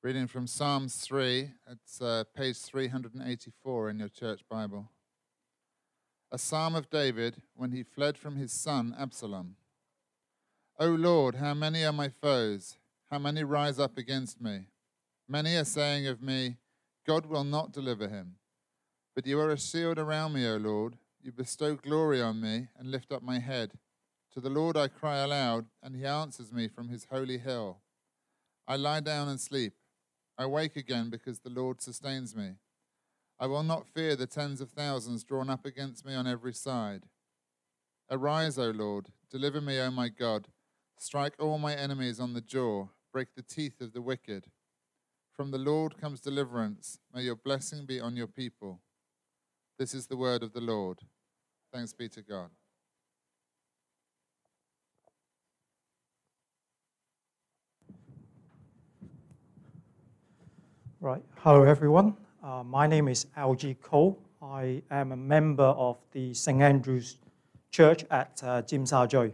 Reading from Psalms 3, it's uh, page 384 in your church Bible. A psalm of David when he fled from his son Absalom. O Lord, how many are my foes? How many rise up against me? Many are saying of me, God will not deliver him. But you are a shield around me, O Lord. You bestow glory on me and lift up my head. To the Lord I cry aloud, and he answers me from his holy hill. I lie down and sleep. I wake again because the Lord sustains me. I will not fear the tens of thousands drawn up against me on every side. Arise, O Lord, deliver me, O my God. Strike all my enemies on the jaw, break the teeth of the wicked. From the Lord comes deliverance. May your blessing be on your people. This is the word of the Lord. Thanks be to God. Right. Hello, everyone. Uh, my name is Algie Ko. I am a member of the St. Andrew's Church at uh, Jim Joy.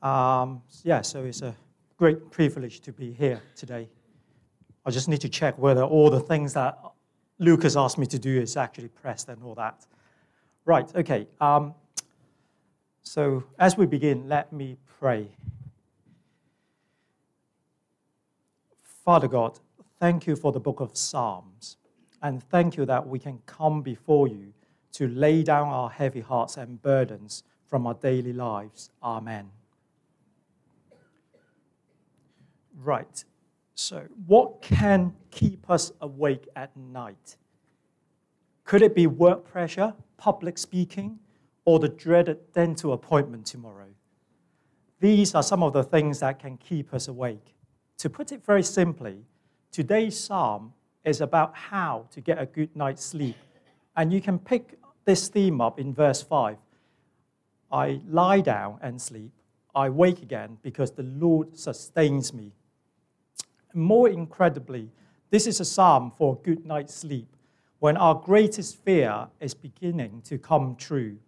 Um, yeah, so it's a great privilege to be here today. I just need to check whether all the things that Lucas asked me to do is actually pressed and all that. Right, okay. Um, so as we begin, let me pray. Father God, thank you for the book of Psalms, and thank you that we can come before you to lay down our heavy hearts and burdens from our daily lives. Amen. Right. So, what can keep us awake at night? Could it be work pressure, public speaking, or the dreaded dental appointment tomorrow? These are some of the things that can keep us awake. To put it very simply, today's psalm is about how to get a good night's sleep. And you can pick this theme up in verse 5. I lie down and sleep. I wake again because the Lord sustains me. More incredibly, this is a psalm for a good night's sleep when our greatest fear is beginning to come true.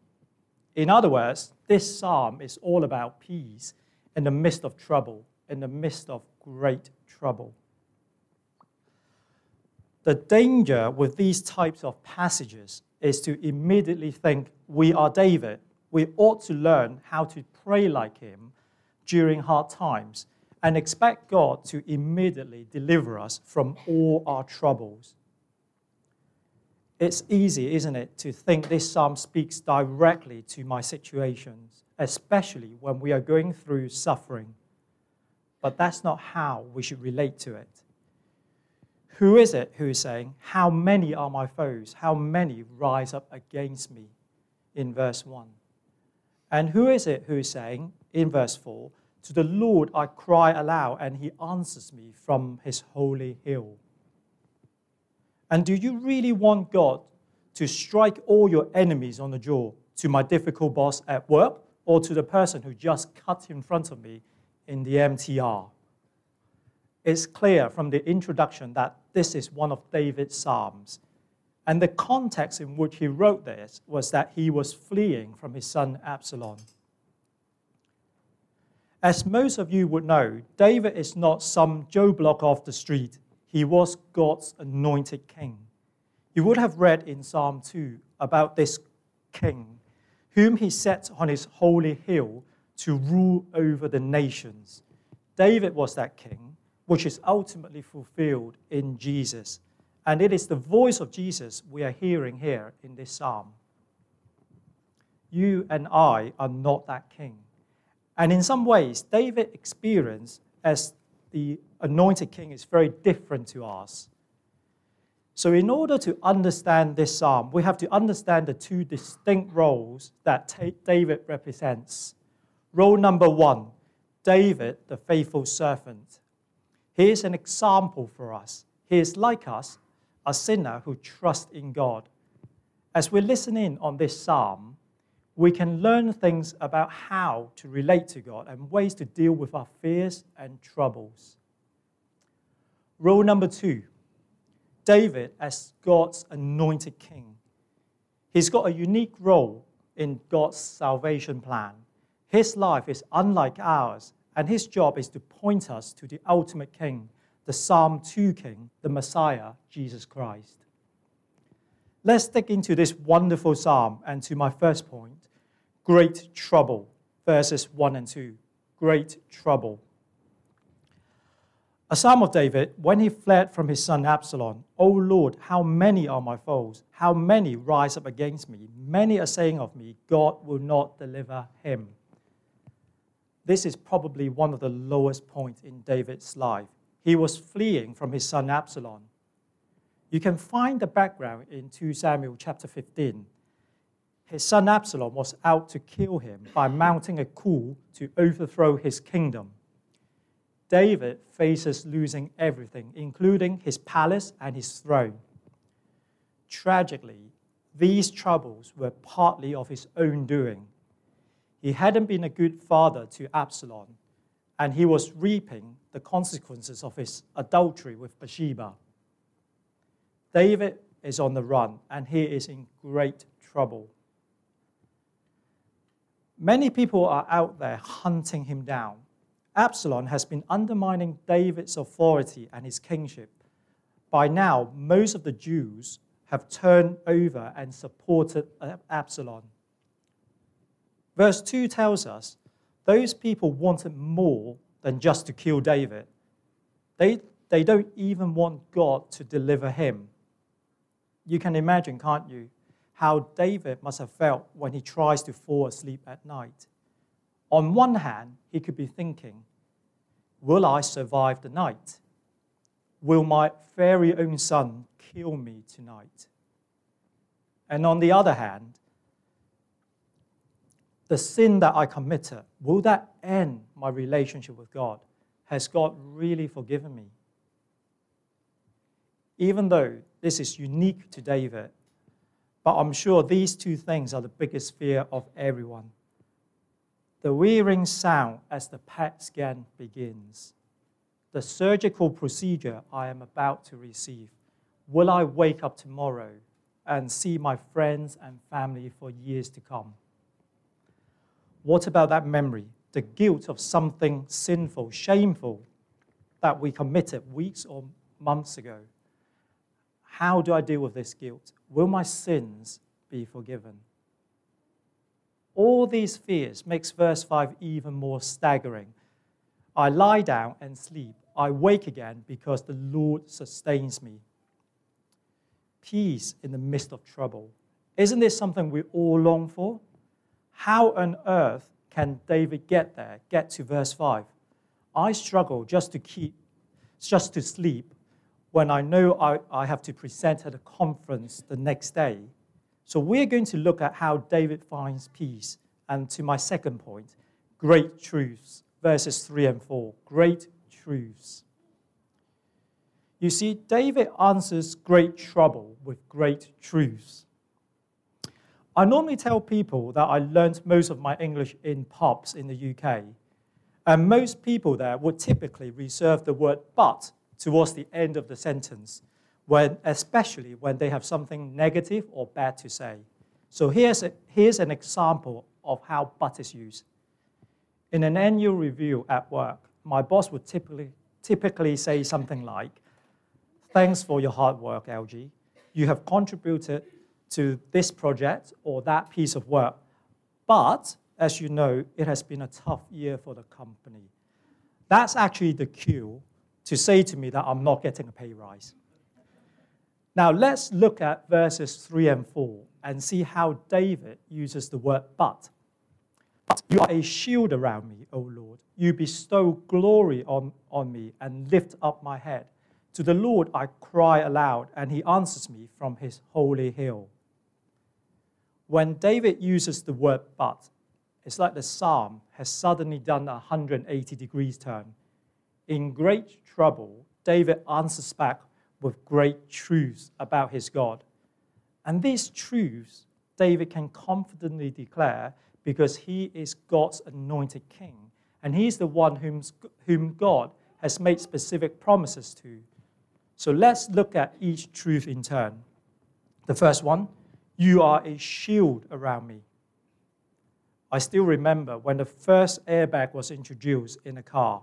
In other words, this psalm is all about peace in the midst of trouble, in the midst of great trouble. The danger with these types of passages is to immediately think we are David. We ought to learn how to pray like him during hard times and expect God to immediately deliver us from all our troubles. It's easy, isn't it, to think this psalm speaks directly to my situations, especially when we are going through suffering. But that's not how we should relate to it. Who is it who is saying, How many are my foes? How many rise up against me? In verse 1. And who is it who is saying, in verse 4, to the Lord I cry aloud, and he answers me from his holy hill. And do you really want God to strike all your enemies on the jaw, to my difficult boss at work, or to the person who just cut in front of me in the MTR? It's clear from the introduction that this is one of David's Psalms. And the context in which he wrote this was that he was fleeing from his son Absalom. As most of you would know, David is not some Joe Bloggs off the street. He was God's anointed king. You would have read in Psalm 2 about this king, whom he set on his holy hill to rule over the nations. David was that king, which is ultimately fulfilled in Jesus. And it is the voice of Jesus we are hearing here in this psalm. You and I are not that king. And in some ways, David's experience as the anointed king is very different to us. So, in order to understand this psalm, we have to understand the two distinct roles that David represents. Role number one David, the faithful servant. He is an example for us. He is like us, a sinner who trusts in God. As we listen in on this psalm, we can learn things about how to relate to God and ways to deal with our fears and troubles. Rule number two David as God's anointed king. He's got a unique role in God's salvation plan. His life is unlike ours, and his job is to point us to the ultimate king, the Psalm 2 King, the Messiah, Jesus Christ. Let's dig into this wonderful psalm and to my first point great trouble, verses 1 and 2. Great trouble. A psalm of David, when he fled from his son Absalom, O Lord, how many are my foes? How many rise up against me? Many are saying of me, God will not deliver him. This is probably one of the lowest points in David's life. He was fleeing from his son Absalom. You can find the background in 2 Samuel chapter 15. His son Absalom was out to kill him by mounting a coup to overthrow his kingdom. David faces losing everything, including his palace and his throne. Tragically, these troubles were partly of his own doing. He hadn't been a good father to Absalom, and he was reaping the consequences of his adultery with Bathsheba. David is on the run, and he is in great trouble. Many people are out there hunting him down Absalom has been undermining David's authority and his kingship. By now, most of the Jews have turned over and supported Absalom. Verse 2 tells us those people wanted more than just to kill David. They, they don't even want God to deliver him. You can imagine, can't you, how David must have felt when he tries to fall asleep at night. On one hand, he could be thinking, Will I survive the night? Will my very own son kill me tonight? And on the other hand, the sin that I committed, will that end my relationship with God? Has God really forgiven me? Even though this is unique to David, but I'm sure these two things are the biggest fear of everyone the wearing sound as the PET scan begins. The surgical procedure I am about to receive. Will I wake up tomorrow and see my friends and family for years to come? What about that memory, the guilt of something sinful, shameful that we committed weeks or months ago? How do I deal with this guilt? Will my sins be forgiven? All these fears makes verse 5 even more staggering. I lie down and sleep. I wake again because the Lord sustains me. Peace in the midst of trouble. Isn't this something we all long for? How on earth can David get there, get to verse 5? I struggle just to keep, just to sleep when I know I, I have to present at a conference the next day so we're going to look at how David finds peace. And to my second point, great truths, verses 3 and 4. Great truths. You see, David answers great trouble with great truths. I normally tell people that I learned most of my English in pubs in the UK. And most people there would typically reserve the word but towards the end of the sentence when, especially when they have something negative or bad to say. So here's, a, here's an example of how but is used. In an annual review at work, my boss would typically, typically say something like, Thanks for your hard work, Algie. You have contributed to this project or that piece of work. But, as you know, it has been a tough year for the company. That's actually the cue to say to me that I'm not getting a pay rise. Now let's look at verses 3 and 4 and see how David uses the word but. But you are a shield around me, O Lord. You bestow glory on, on me and lift up my head. To the Lord I cry aloud, and he answers me from his holy hill. When David uses the word but, it's like the psalm has suddenly done a 180 degrees turn. In great trouble, David answers back with great truths about his God. And these truths David can confidently declare because he is God's anointed king. And he's the one whom, whom God has made specific promises to. So let's look at each truth in turn. The first one you are a shield around me. I still remember when the first airbag was introduced in a car.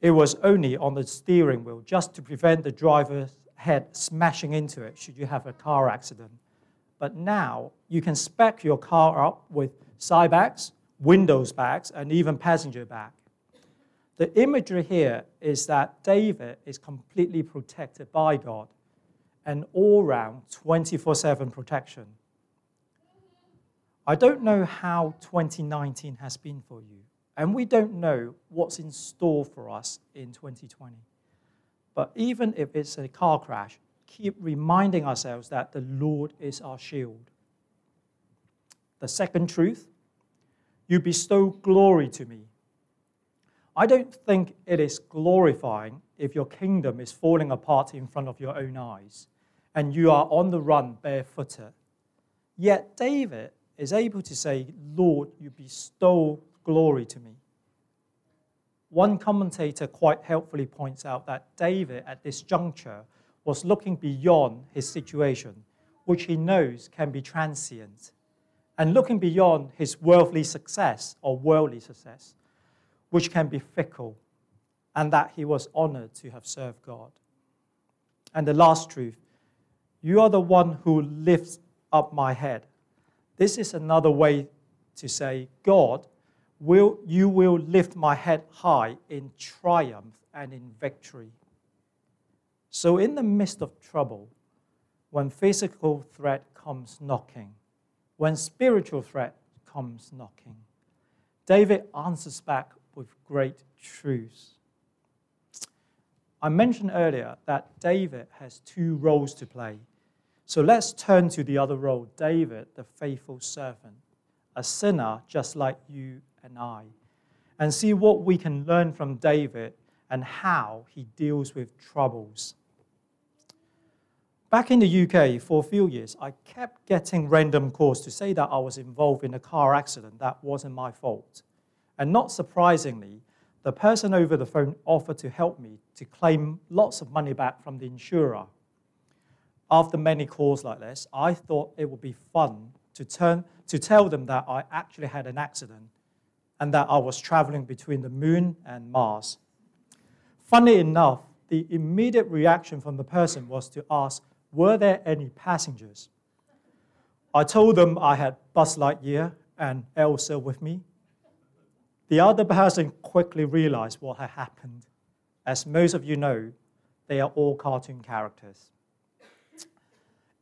it was only on the steering wheel just to prevent the driver's head smashing into it should you have a car accident. But now you can spec your car up with side bags, windows bags, and even passenger bag. The imagery here is that David is completely protected by God and all round 24 7 protection. I don't know how 2019 has been for you, and we don't know what's in store for us in 2020. But even if it's a car crash, keep reminding ourselves that the Lord is our shield. The second truth you bestow glory to me. I don't think it is glorifying if your kingdom is falling apart in front of your own eyes and you are on the run barefooted. Yet David is able to say, Lord, you bestow glory to me. One commentator quite helpfully points out that David, at this juncture, was looking beyond his situation, which he knows can be transient, and looking beyond his worldly success or worldly success, which can be fickle, and that he was honored to have served God. And the last truth you are the one who lifts up my head. This is another way to say, God, will, you will lift my head high in triumph and in victory. So, in the midst of trouble, when physical threat comes knocking, when spiritual threat comes knocking, David answers back with great truths. I mentioned earlier that David has two roles to play. So let's turn to the other role David, the faithful servant, a sinner just like you and I, and see what we can learn from David and how he deals with troubles. Back in the UK for a few years, I kept getting random calls to say that I was involved in a car accident that wasn't my fault. And not surprisingly, the person over the phone offered to help me to claim lots of money back from the insurer. After many calls like this, I thought it would be fun to, turn, to tell them that I actually had an accident and that I was traveling between the moon and Mars. Funny enough, the immediate reaction from the person was to ask, Were there any passengers? I told them I had Buzz Lightyear and Elsa with me, the other person quickly realized what had happened. As most of you know, they are all cartoon characters.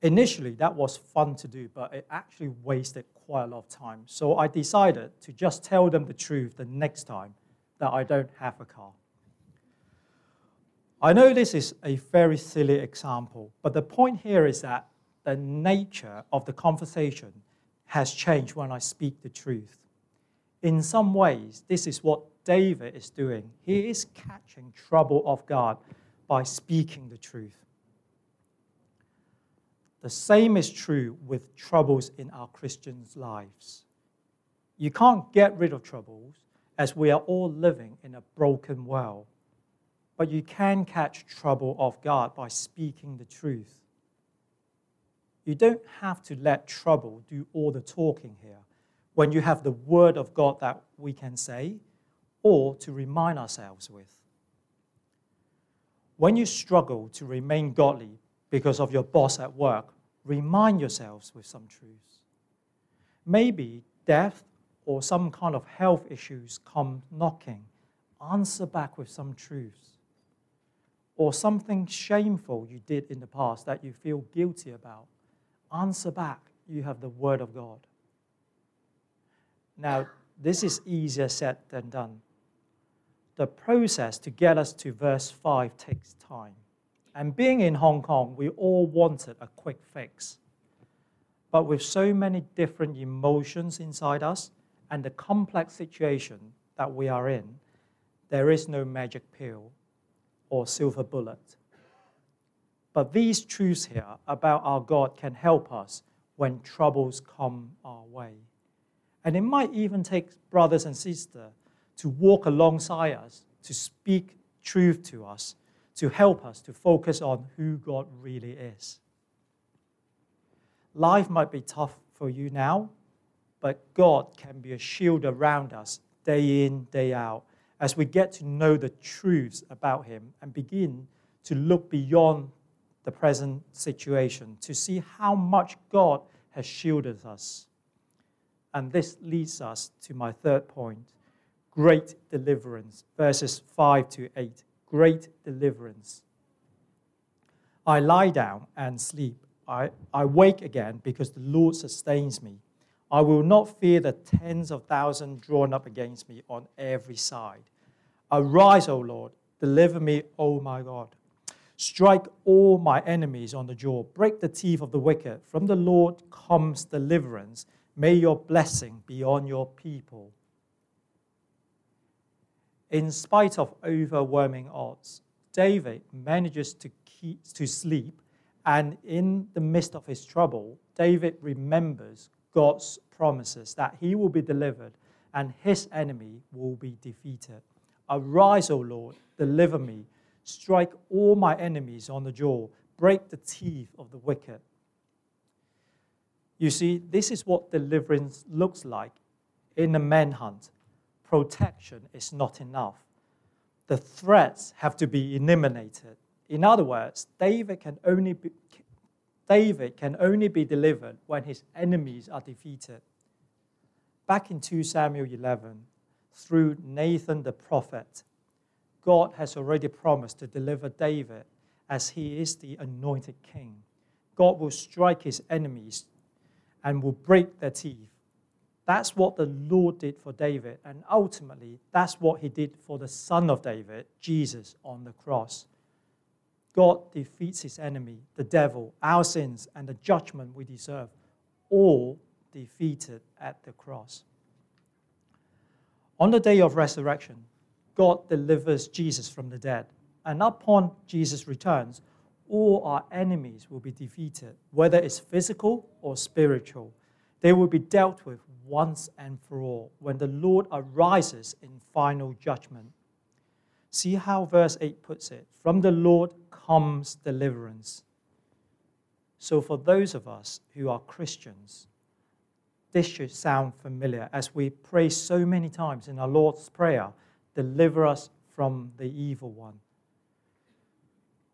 Initially, that was fun to do, but it actually wasted quite a lot of time. So I decided to just tell them the truth the next time that I don't have a car. I know this is a very silly example, but the point here is that the nature of the conversation has changed when I speak the truth in some ways, this is what David is doing. He is catching trouble off guard by speaking the truth. The same is true with troubles in our Christians' lives. You can't get rid of troubles as we are all living in a broken world. But you can catch trouble off guard by speaking the truth. You don't have to let trouble do all the talking here when you have the word of God that we can say or to remind ourselves with. When you struggle to remain godly because of your boss at work, remind yourselves with some truths. Maybe death or some kind of health issues come knocking. Answer back with some truths. Or something shameful you did in the past that you feel guilty about. Answer back. You have the Word of God. Now, this is easier said than done. The process to get us to verse 5 takes time. And being in Hong Kong, we all wanted a quick fix. But with so many different emotions inside us and the complex situation that we are in, there is no magic pill or silver bullet. But these truths here about our God can help us when troubles come our way. And it might even take brothers and sisters to walk alongside us, to speak truth to us, to help us to focus on who God really is. Life might be tough for you now, but God can be a shield around us day in, day out, as we get to know the truths about Him and begin to look beyond the present situation to see how much God has shielded us. And this leads us to my third point great deliverance, verses 5 to 8. Great deliverance. I lie down and sleep. I, I wake again because the Lord sustains me. I will not fear the tens of thousands drawn up against me on every side. Arise, O Lord, deliver me, O my God. Strike all my enemies on the jaw, break the teeth of the wicked. From the Lord comes deliverance. May your blessing be on your people. In spite of overwhelming odds, David manages to keep to sleep, and in the midst of his trouble, David remembers God's promises that he will be delivered and his enemy will be defeated. Arise, O Lord, deliver me. Strike all my enemies on the jaw, break the teeth of the wicked. You see, this is what deliverance looks like in a manhunt. Protection is not enough. The threats have to be eliminated. In other words, David can only be, David can only be delivered when his enemies are defeated. Back in 2 Samuel 11, through Nathan the prophet, God has already promised to deliver David as he is the anointed king. God will strike his enemies and will break their teeth. That's what the Lord did for David, and ultimately, that's what he did for the son of David, Jesus, on the cross. God defeats his enemy, the devil, our sins, and the judgment we deserve, all defeated at the cross. On the day of resurrection, God delivers Jesus from the dead, and upon Jesus' returns, all our enemies will be defeated, whether it's physical or spiritual. They will be dealt with once and for all when the Lord arises in final judgment. See how verse 8 puts it from the Lord comes deliverance. So, for those of us who are Christians, this should sound familiar as we pray so many times in our Lord's Prayer deliver us from the evil one.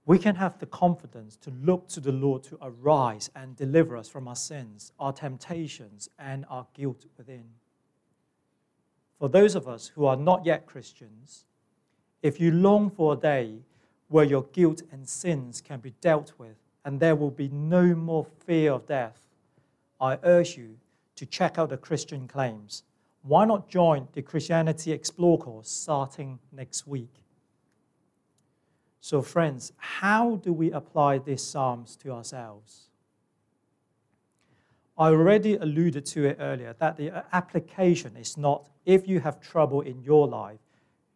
We can have the confidence to look to the Lord to arise and deliver us from our sins, our temptations, and our guilt within. For those of us who are not yet Christians, if you long for a day where your guilt and sins can be dealt with and there will be no more fear of death, I urge you to check out the Christian claims. Why not join the Christianity Explored course starting next week? So, friends, how do we apply these Psalms to ourselves? I already alluded to it earlier that the uh, application is not if you have trouble in your life,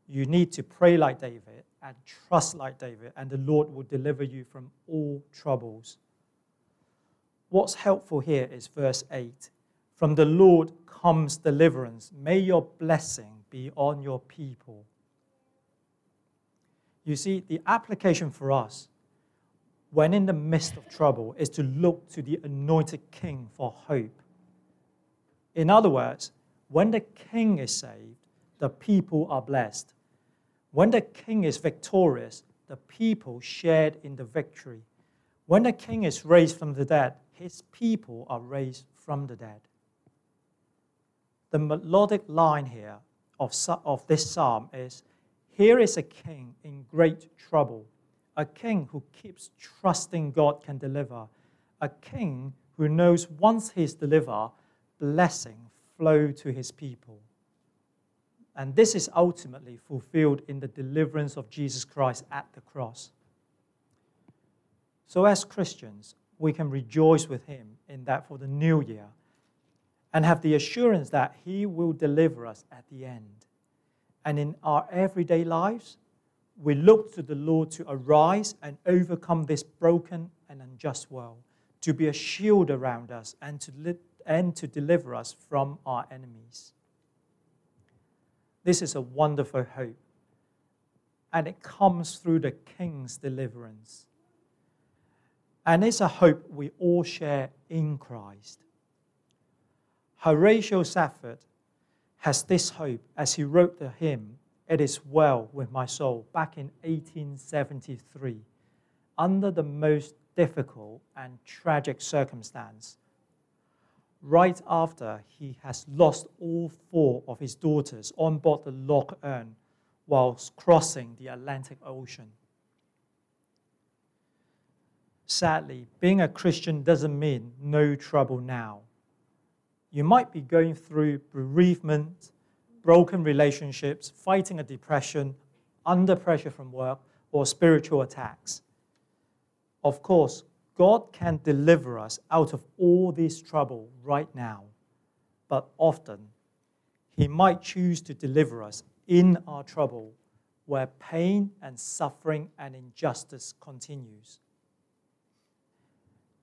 you need to pray like David and trust like David, and the Lord will deliver you from all troubles. What's helpful here is verse 8 From the Lord comes deliverance. May your blessing be on your people. You see, the application for us when in the midst of trouble is to look to the anointed king for hope. In other words, when the king is saved, the people are blessed. When the king is victorious, the people shared in the victory. When the king is raised from the dead, his people are raised from the dead. The melodic line here of, of this psalm is Here is a king in great trouble, a king who keeps trusting God can deliver, a king who knows once he's delivered, blessing flow to his people. And this is ultimately fulfilled in the deliverance of Jesus Christ at the cross. So, as Christians, we can rejoice with Him in that for the new year and have the assurance that He will deliver us at the end. And in our everyday lives, we look to the Lord to arise and overcome this broken and unjust world, to be a shield around us and to, li- and to deliver us from our enemies. This is a wonderful hope. And it comes through the King's deliverance. And it's a hope we all share in Christ. Horatio Spafford has this hope as he wrote the hymn, It is well with my soul. Back in 1873, under the most difficult and tragic circumstance, right after he has lost all four of his daughters on board the Loch Earn whilst crossing the Atlantic Ocean. Sadly, being a Christian doesn't mean no trouble now. You might be going through bereavement, broken relationships, fighting a depression, under pressure from work, or spiritual attacks. Of course, God can deliver us out of all this trouble right now, but often He might choose to deliver us in our trouble where pain and suffering and injustice continues.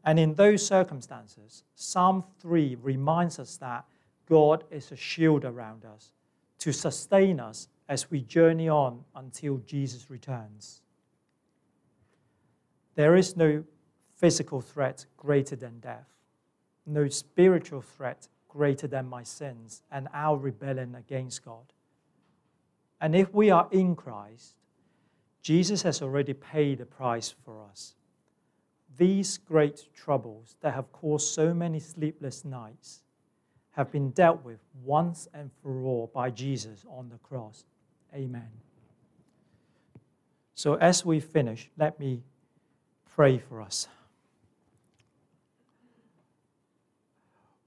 And in those circumstances, Psalm 3 reminds us that God is a shield around us to sustain us as we journey on until Jesus returns. There is no physical threat greater than death, no spiritual threat greater than my sins and our rebellion against God. And if we are in Christ, Jesus has already paid the price for us these great troubles that have caused so many sleepless nights have been dealt with once and for all by Jesus on the cross. Amen. So, as we finish, let me pray for us.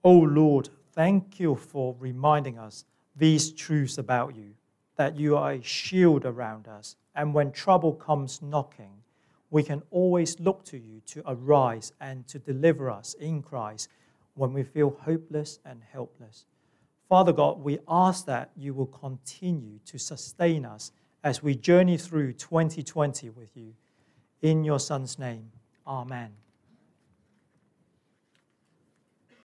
Oh Lord, thank you for reminding us these truths about you, that you are a shield around us, and when trouble comes knocking, we can always look to you to arise and to deliver us in Christ when we feel hopeless and helpless. Father God, we ask that you will continue to sustain us as we journey through 2020 with you. In your Son's name, amen.